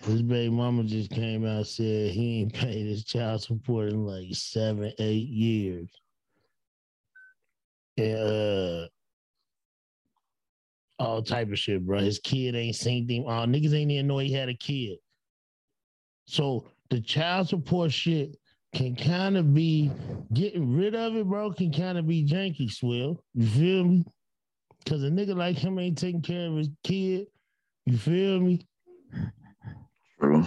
S1: His baby mama just came out said he ain't (laughs) paid his child support in like seven, eight years. And uh all type of shit, bro. His kid ain't seen him. Oh, niggas ain't even know he had a kid. So the child support shit can kind of be getting rid of it, bro. Can kind of be janky, swill. You feel me? Cause a nigga like him ain't taking care of his kid. You feel me?
S2: True.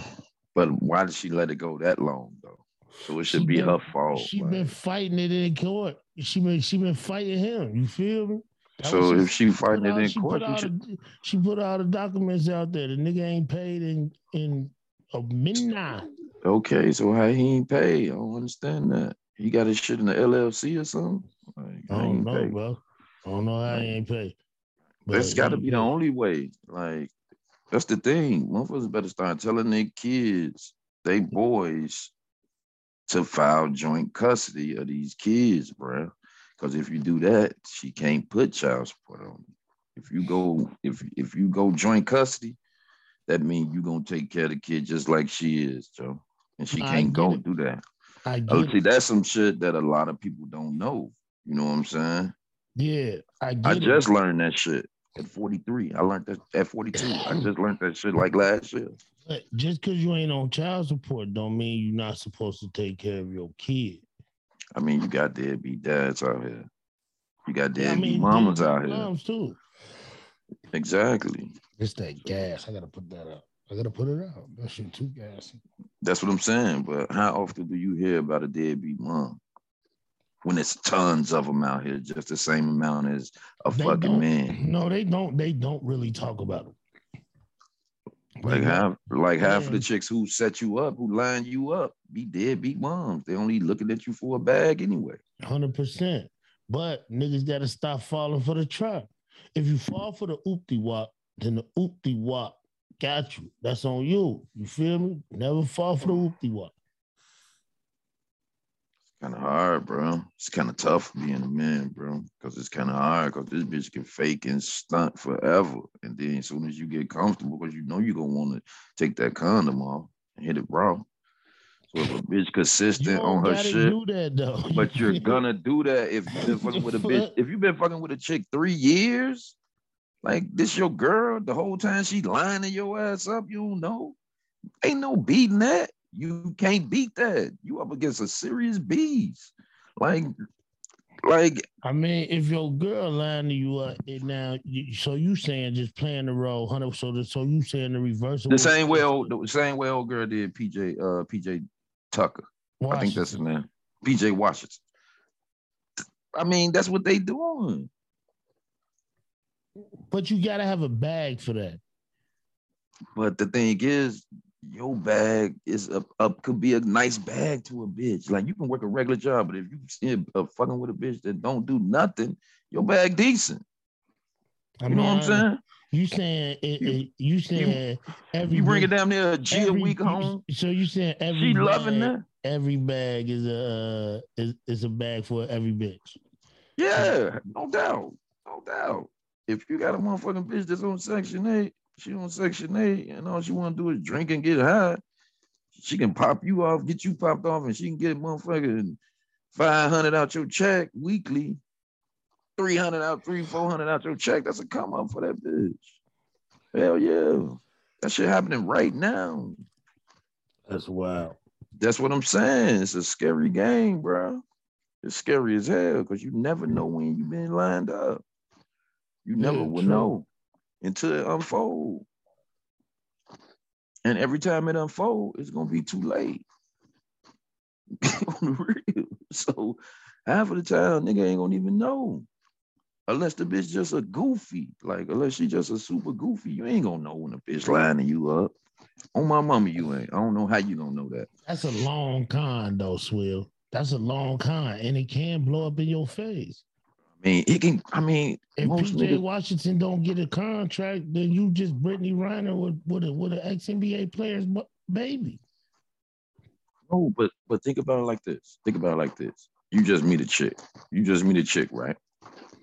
S2: But why did she let it go that long though? So it should
S1: She
S2: be
S1: been-
S2: her fault.
S1: She
S2: like-
S1: been fighting it in court. She been she been fighting him. You feel me? That
S2: so if she fighting it
S1: all-
S2: in court,
S1: put
S2: she
S1: all
S2: should,
S1: the, she put all the documents out there. The nigga ain't paid in in a midnight.
S2: okay. So how he ain't pay? I don't understand that. He got his shit in the LLC or something. Like,
S1: I don't know,
S2: pay?
S1: bro. I don't know how he ain't paid.
S2: That's
S1: But
S2: got to be the only way. Like, that's the thing. Motherfuckers better start telling their kids, they boys, to file joint custody of these kids, bruh. Because if you do that, she can't put child support on you. If you go, if if you go joint custody, that means you're gonna take care of the kid just like she is, Joe. And she can't go
S1: it.
S2: do that.
S1: I
S2: Oh,
S1: get
S2: see,
S1: it.
S2: that's some shit that a lot of people don't know. You know what I'm saying?
S1: Yeah, I get
S2: I
S1: it.
S2: just learned that shit at 43. I learned that at 42. I just learned that shit like last year.
S1: But just because you ain't on child support don't mean you're not supposed to take care of your kid.
S2: I mean, you got deadbeat dads out here. You got
S1: Yeah, I
S2: deadbeat
S1: mean,
S2: mamas
S1: deadbeat
S2: out here.
S1: moms too.
S2: Exactly.
S1: It's that gas. I gotta put that up. I gotta put it out. That shit too gassy.
S2: That's what I'm saying. But how often do you hear about a deadbeat mom? When it's tons of them out here, just the same amount as a
S1: They
S2: fucking man.
S1: No, they don't. They don't really talk about it.
S2: Like mm-hmm. half, like half of the chicks who set you up, who line you up, be deadbeat moms. They only looking at you for a bag anyway.
S1: Hundred percent. But niggas gotta stop falling for the trap. If you fall for the oopty wop, then the oopty wop got you. That's on you. You feel me? Never fall for the oopty wop.
S2: Kind of hard, bro. It's kind of tough being a man, bro, because it's kind of hard because this bitch can fake and stunt forever. And then as soon as you get comfortable, because you know you're going to want to take that condom off and hit it raw. So if a bitch consistent on her shit,
S1: that (laughs)
S2: but you're (laughs) gonna do that if you've been fucking with a bitch. If you've been fucking with a chick three years, like this your girl, the whole time she lining your ass up, you don't know. Ain't no beating that. You can't beat that. You up against a serious beast. Like, like
S1: I mean, if your girl lying to you, uh, it now, so you saying just playing the role, hundred. So, the, so you saying the reverse
S2: the same way old, the same way old girl did PJ, uh, PJ Tucker. I think that's
S1: Washington.
S2: name. PJ Washington. I mean, that's what they doing.
S1: But you gotta have a bag for that.
S2: But the thing is, your bag is up, up could be a nice bag to a bitch. Like you can work a regular job, but if you see a, fucking with a bitch that don't do nothing, your bag decent.
S1: I
S2: You know what I'm saying?
S1: You saying it,
S2: You-
S1: it, you saying every
S2: You bring it down there a G a
S1: every-
S2: week home.
S1: So you saying every
S2: She loving
S1: bag,
S2: that.
S1: every bag is a uh, is, is a bag for every bitch.
S2: Yeah, no doubt, no doubt. If you got a motherfucking bitch that's on Section Eight, she on Section Eight, and all she want to do is drink and get high. She can pop you off, get you popped off, and she can get a motherfucking five hundred out your check weekly, three hundred out, three four hundred out your check. That's a come up for that bitch. Hell yeah, that shit happening right now.
S1: That's wild.
S2: That's what I'm saying. It's a scary game, bro. It's scary as hell because you never know when you've been lined up. You never
S1: Yeah,
S2: will
S1: true.
S2: know until it unfold. And every time it unfold, it's gonna be too late. (laughs) On the real. So half of the time, nigga ain't gonna even know. Unless the bitch just a goofy. Like unless she just a super goofy, you ain't gonna know when a bitch lining you up. On my mama, you ain't. I don't know how you gonna know that.
S1: That's a long con though, Swill. That's a long con, and it can blow up in your face.
S2: I mean, it can. I mean,
S1: If
S2: most
S1: PJ
S2: niggas.
S1: Washington don't get a contract, then you just Brittany Renner with with a with an ex NBA player's baby.
S2: No, but but think about it like this. Think about it like this. You just meet a chick. You just meet a chick, right?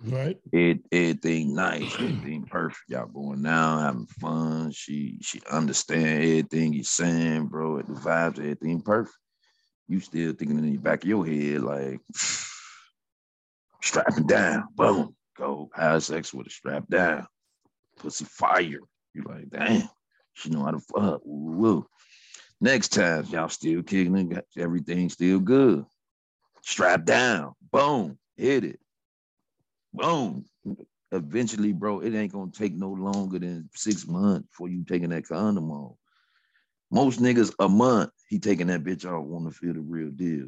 S1: Right?
S2: It everything nice, everything perfect. Y'all going now, having fun. She she understand everything you're saying, bro. The vibes, everything perfect. You still thinking in the back of your head like strapping down, boom, go have sex with a strap down, pussy fire. You like, damn, she know how to fuck. Woo. Next time, y'all still kicking it, got everything still good. Strap down, boom, hit it, boom. Eventually, bro, it ain't gonna take no longer than six months before you taking that condom off. Most niggas a month, he taking that bitch off, want to feel the real deal.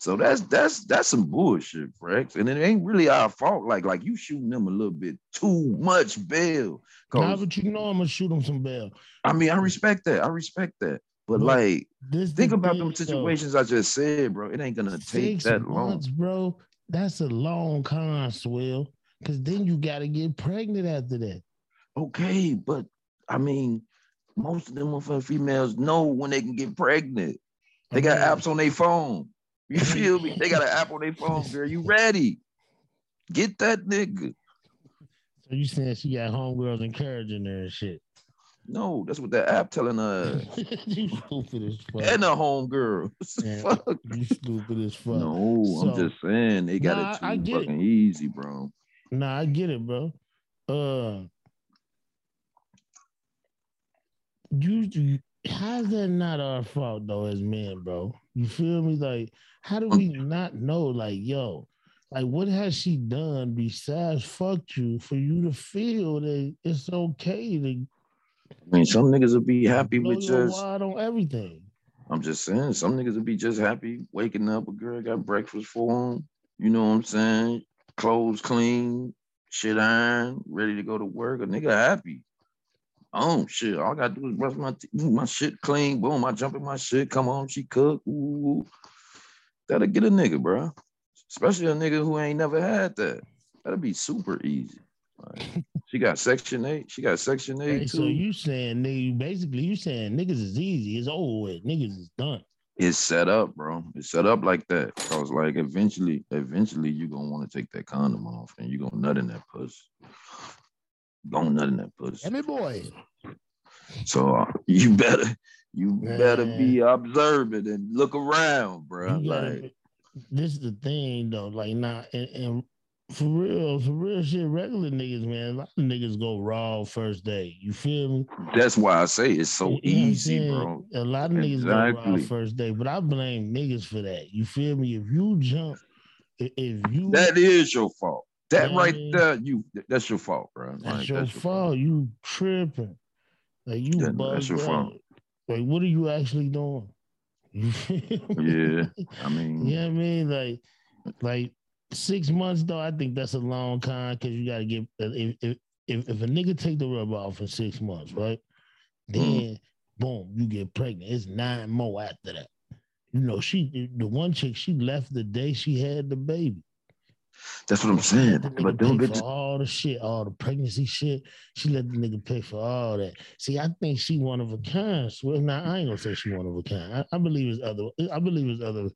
S2: So that's that's that's some bullshit, Frex. And it ain't really our fault. Like like you shooting them a little bit too much bail.
S1: Now,
S2: 'Cause,
S1: but you know I'm gonna shoot them some bail.
S2: I mean, I respect that. I respect that. But
S1: But
S2: like, think about
S1: thing,
S2: them
S1: though.
S2: situations I just said, bro. It ain't gonna take
S1: Six
S2: that long.
S1: bro. That's a long con, Swill. Cause then you gotta get pregnant after that.
S2: Okay, but I mean, most of them females know when they can get pregnant. They got apps on their phone. You feel me? They got an app on their (laughs) phone, girl. You ready? Get that nigga.
S1: So you saying she got homegirls encouraging her and shit?
S2: No, that's what that app telling her. (laughs)
S1: you stupid as fuck.
S2: and a homegirl. (laughs) Fuck.
S1: You stupid as fuck.
S2: No, I'm just saying they got
S1: Nah,
S2: it too
S1: I get it.
S2: fucking easy, bro.
S1: Nah, I get it, bro. Uh, you, you how's that not our fault though, as men, bro? You feel me? Like, how do we um, not know? Like, yo, like, what has she done besides fuck you for you to feel that it's okay to
S2: I mean, some niggas will be happy with just.
S1: on everything?
S2: I'm just saying, some niggas will be just happy waking up. A girl got breakfast for them. You know what I'm saying? Clothes clean, shit iron, ready to go to work. A nigga happy. Oh shit! All I gotta do is brush my teeth, my shit clean. Boom! I jump in my shit. Come on, she cook. Ooh, that'll get a nigga, bro. Especially a nigga who ain't never had that. That'll be super easy. Like, she got section eight. She got section eight
S1: Hey,
S2: too.
S1: so you saying nigga, basically you saying niggas is easy, it's over with, niggas is done.
S2: it's set up, bro. It's set up like that. Cause like eventually, eventually you're gonna want to take that condom off and you're gonna nut in that puss. Nut in that puss.
S1: Hey, boy.
S2: So uh, you better, you better be observant and look around, bro. Like
S1: be- this is the thing though, like nah, and, and for real, for real shit, regular niggas, man, a lot of niggas go raw first day. You feel me?
S2: that's why I say it's so
S1: You know what I'm
S2: easy, bro.
S1: A lot of niggas go raw first day, but I blame niggas for that. You feel me? If you jump, if you
S2: That is your fault. That
S1: Yeah,
S2: right there, you that's your fault, bro.
S1: that's
S2: Like,
S1: your fault. You tripping. Like you
S2: Yeah,
S1: bugged
S2: that's your
S1: out.
S2: fault.
S1: Like what are you actually doing? You?
S2: Yeah, I (laughs) mean,
S1: You know I mean? Like, like six months though, I think that's a long time because you gotta get if, if if if a nigga take the rubber off in six months, right? Then
S2: Mm-hmm.
S1: boom, you get pregnant. It's nine more after that. You know, she the one chick she left the day she had the baby.
S2: That's what I'm saying. But them bitches,
S1: all the shit, all the pregnancy shit. She let the nigga pay for all that. See, I think she one of a kind. Well, now I ain't gonna say she one of a kind. I, I believe it's other. I believe it's other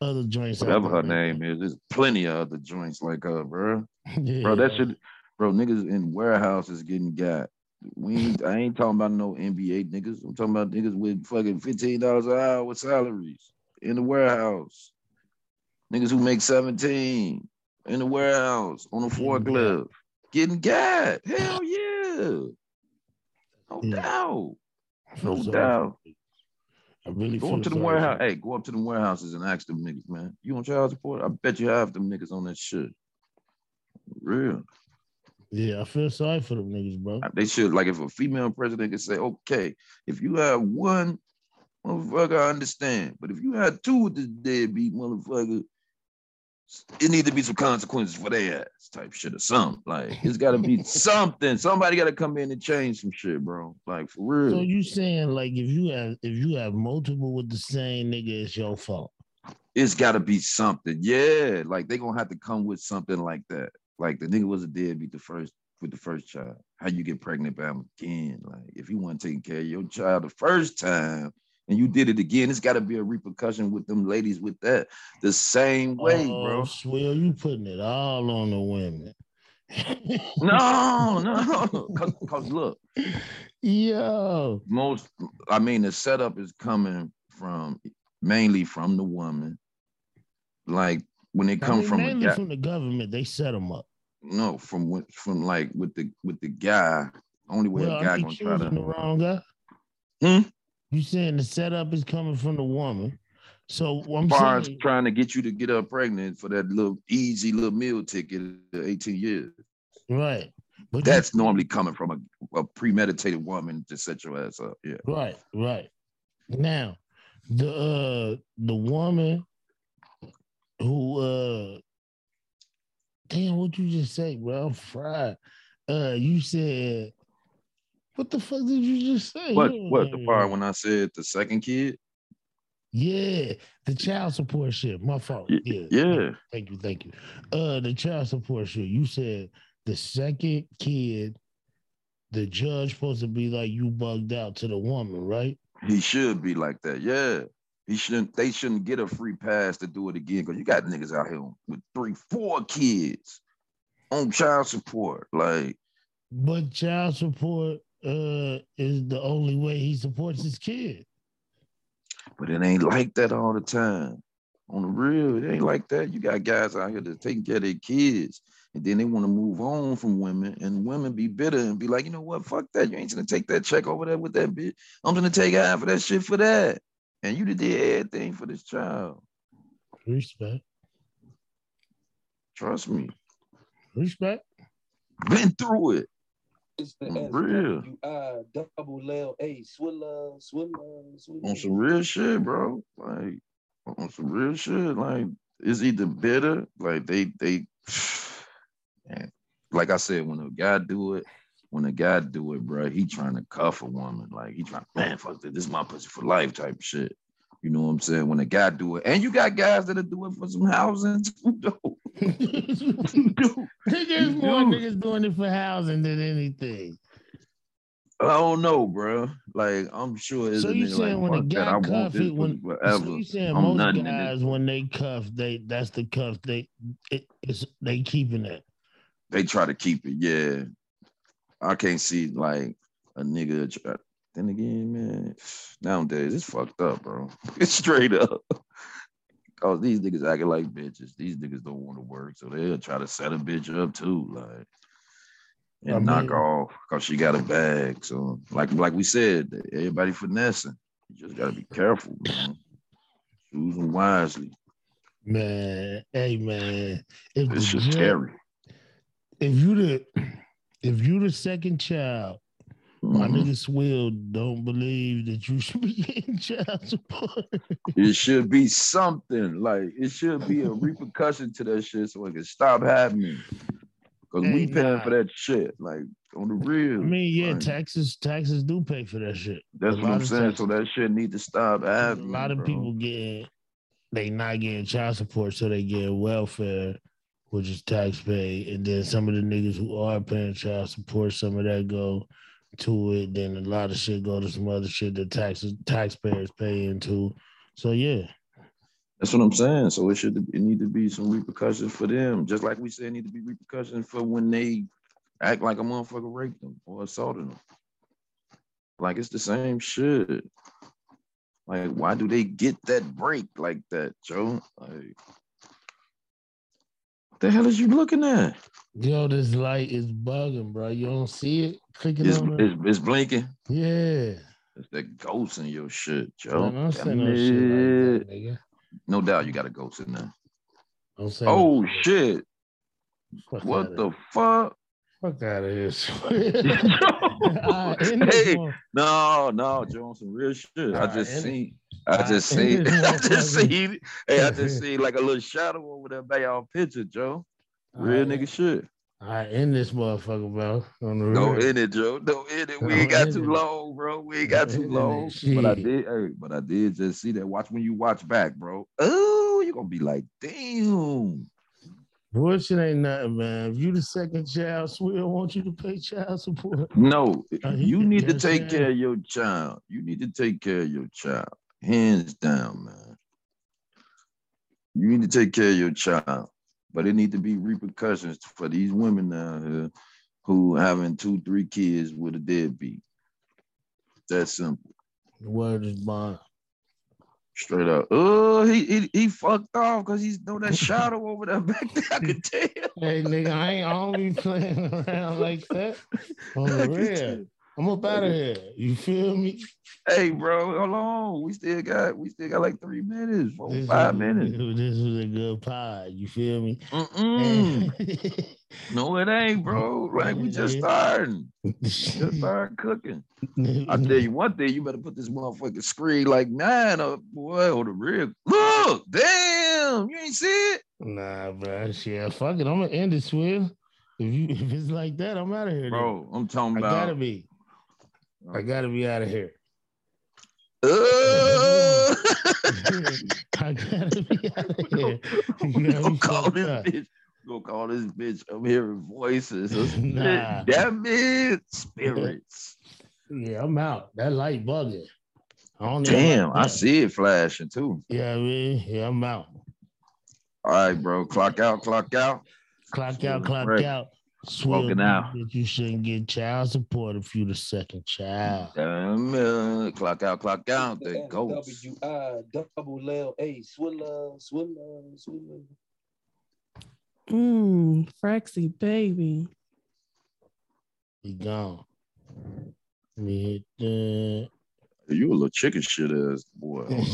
S1: other joints.
S2: whatever her name is, there's plenty of other joints like her, bro.
S1: that. (laughs)
S2: Bro, that
S1: Yeah.
S2: shit, bro, niggas in warehouses getting got. We ain't, I ain't talking about no NBA niggas. I'm talking about niggas with fucking fifteen dollars an hour with salaries in the warehouse. Niggas who make seventeen in the warehouse on a forklift, getting got. Hell yeah, no
S1: Yeah.
S2: doubt, no
S1: So,
S2: doubt.
S1: I really
S2: Go up to the
S1: sorry
S2: warehouse. Hey, go up to the warehouses and ask them niggas, man. You on child support? I bet you half them niggas on that shit. Real.
S1: Yeah, I feel sorry for them niggas, bro.
S2: Uh, they should like if a female president could say, okay, if you have one motherfucker, I understand. But if you had two with this deadbeat motherfucker, it need to be some consequences for their ass type shit or something. Like it's gotta be (laughs) something. Somebody gotta come in and change some shit, bro. Like for real.
S1: So you saying like if you have if you have multiple with the same nigga, it's your fault.
S2: it's gotta be something. Yeah, like they gonna have to come with something like that. Like the nigga was a deadbeat the first with the first child. How you get pregnant by him again? Like if you want to take care of your child the first time and you did it again, it's gotta be a repercussion with them ladies with that the same way,
S1: oh,
S2: bro.
S1: Swill, you putting it all on the women.
S2: No, (laughs) no, cause, cause look,
S1: Yo,
S2: most I mean the setup is coming from mainly from the woman. Like when it
S1: I
S2: come
S1: mean,
S2: from guy,
S1: from the government, they set them up.
S2: no, from from like with the with the guy. Only way
S1: Well,
S2: a guy gonna try
S1: in the
S2: to
S1: wrong guy.
S2: Hmm?
S1: You saying the setup is coming from the woman. So I'm
S2: as
S1: saying,
S2: trying to get you to get her pregnant for that little easy little meal ticket at 18 years.
S1: right? But you-
S2: That's normally coming from a, a premeditated woman to set your ass up. Yeah.
S1: Right, right. Now, the uh the woman who uh damn what you just say, bro? I'm fried. Uh you said what the fuck did you just say?
S2: What what the part when I said the second kid?
S1: Yeah, the child support shit. My fault. Yeah.
S2: Yeah.
S1: Thank you, thank you. Uh the child support shit. You said the second kid, the judge supposed to be like you bugged out to the woman, right?
S2: He should be like that. Yeah. He shouldn't they shouldn't get a free pass to do it again because you got niggas out here with three, four kids on child support. Like,
S1: But child support uh is the only way he supports his kid.
S2: but it ain't like that all the time. On the real, it ain't like that. You got guys out here that taking care of their kids, and then they want to move on from women, and women be bitter and be like, you know what, fuck that. You ain't gonna take that check over there with that bitch. I'm gonna take half of that shit for that. And you did everything for this child.
S1: Respect.
S2: Trust me.
S1: Respect.
S2: Been through it.
S3: It's the
S2: On real.
S3: SWI uh, double L A Swilla, Swilla, Swilla.
S2: on some real shit, bro. Like on some real shit. Like it's either bitter, like they they (sighs) man, like I said, when a guy do it, when a guy do it, bro, he trying to cuff a woman. Like he trying, man, fuck this, this is my pussy for life type shit. You know what I'm saying? When a guy do it, and you got guys that'll do it for some housing (laughs) too, though.
S1: Niggas more niggas doing it for housing than anything.
S2: I don't know, bro. Like I'm sure. it's
S1: So you saying
S2: like,
S1: when a guy cuff it, when so you saying
S2: I'm
S1: most
S2: nothing in this
S1: guys when they cuff, they that's the cuff they it, it's they keeping it.
S2: they try to keep it. Yeah, I can't see like a nigga. Try, then again, man, nowadays it's fucked up, bro. (laughs) It's straight up. Cause these niggas acting like bitches. These niggas don't want to work, so they'll try to set a bitch up too, like and
S1: I
S2: knock off because she got a bag. So, like like we said, everybody finessing. You just gotta be careful, man. Choose them wisely.
S1: Man, hey man, if
S2: This
S1: judge-
S2: scary.
S1: if you the (clears throat) if you the second child, my
S2: Mhm.
S1: nigga Swill don't believe that you (laughs) should be getting child support.
S2: It should be something like it should be a repercussion to that shit so it can stop happening. Cause we paying
S1: nah.
S2: for that shit, like on the real.
S1: I mean, yeah,
S2: like,
S1: taxes taxes do pay for that shit.
S2: that's
S1: a
S2: what I'm
S1: of
S2: saying. So that shit need to stop happening.
S1: a lot of
S2: bro.
S1: people getting they not getting child support, so they get welfare, which is tax pay, and then some of the niggas who are paying child support, some of that go to it. Then a lot of shit go to some other shit that taxes taxpayers pay into. So yeah,
S2: That's what I'm saying. So it should it need to be some repercussions for them. Just like we said, need to be repercussions for when they act like a motherfucker raped them or assaulted them. Like it's the same shit. Like, why do they get that break like that, Joe? Like, the hell is you looking at?
S1: Yo, this light is bugging, bro. You don't see it? Clicking
S2: It's,
S1: on it.
S2: it's, it's blinking.
S1: Yeah.
S2: It's that ghost in your shit, Joe.
S1: Man, no like that.
S2: No doubt you got a ghost in there.
S1: Don't say
S2: Oh
S1: no
S2: shit.
S1: Fuck
S2: What the fuck?
S1: fuck out of here. (laughs) (laughs) (laughs)
S2: Hey. No, no, Joe, some real shit. I just seen, I just seen, I just seen, hey, I just seen like a little shadow over there by y'all picture, Joe. Real
S1: Alright,
S2: nigga shit.
S1: I end this motherfucker, bro. On the
S2: Don't end it, Joe. Don't end it. We ain't got too
S1: it.
S2: long, bro. We ain't got
S1: Don't
S2: too
S1: end
S2: long. But I did, hey, but I did just see that. Watch when you watch back, bro. Oh, you're gonna be like, damn.
S1: Bullshit ain't nothing, man. If you the second child, Swill want you to pay child support.
S2: No,
S1: Uh,
S2: you need to
S1: know what I'm
S2: take
S1: saying?
S2: care of your child. You need to take care of your child. Hands down, man. You need to take care of your child. But it need to be repercussions for these women now here who having two, three kids with a deadbeat. That's simple.
S1: The word is bond.
S2: Straight up. Oh, he he, he fucked off because he's know that shadow (laughs) over there back there. I could (laughs) tell.
S1: Hey, nigga, I ain't only playing around like that. On the (laughs) real. I'm up out of here. You feel me?
S2: Hey, bro, hold on. We still got we still got like three minutes, four,
S1: This
S2: five
S1: was-
S2: minutes. (laughs)
S1: This was a good pod. You feel me? (laughs)
S2: No, it ain't, bro. Like we just starting. Just (laughs) start cooking. I tell you one thing, you better put this motherfucking screen like mine up, boy, on the real. Look, damn, you ain't see it?
S1: Nah, bro. Shit, fuck it. I'm gonna end this Swill. If you if it's like that, I'm out of here.
S2: Bro, I'm talking
S1: I
S2: about
S1: gotta be. I gotta be out of here.
S2: Uh, (laughs)
S1: I gotta be out (laughs) of here. You got
S2: Go
S1: me
S2: call this
S1: up.
S2: bitch. Go call this bitch. I'm hearing voices. (laughs)
S1: Nah.
S2: Damn it, spirits.
S1: Yeah, I'm out. That light bugging. I
S2: Damn, I see it flashing too.
S1: Yeah, I mean, yeah, I'm out.
S2: All right, bro. Clock out, clock out.
S1: Clock out, clock out. Swear
S2: Walking out.
S1: that you shouldn't get child support if you the second child.
S2: Damn, uh, clock out, clock out. The
S3: And
S2: ghost.
S3: W I double L A Swilla, Swilla, Swilla.
S4: Mmm, Fraxy baby.
S1: Be gone. Let me hit that.
S2: You a little chicken shit ass boy. (laughs)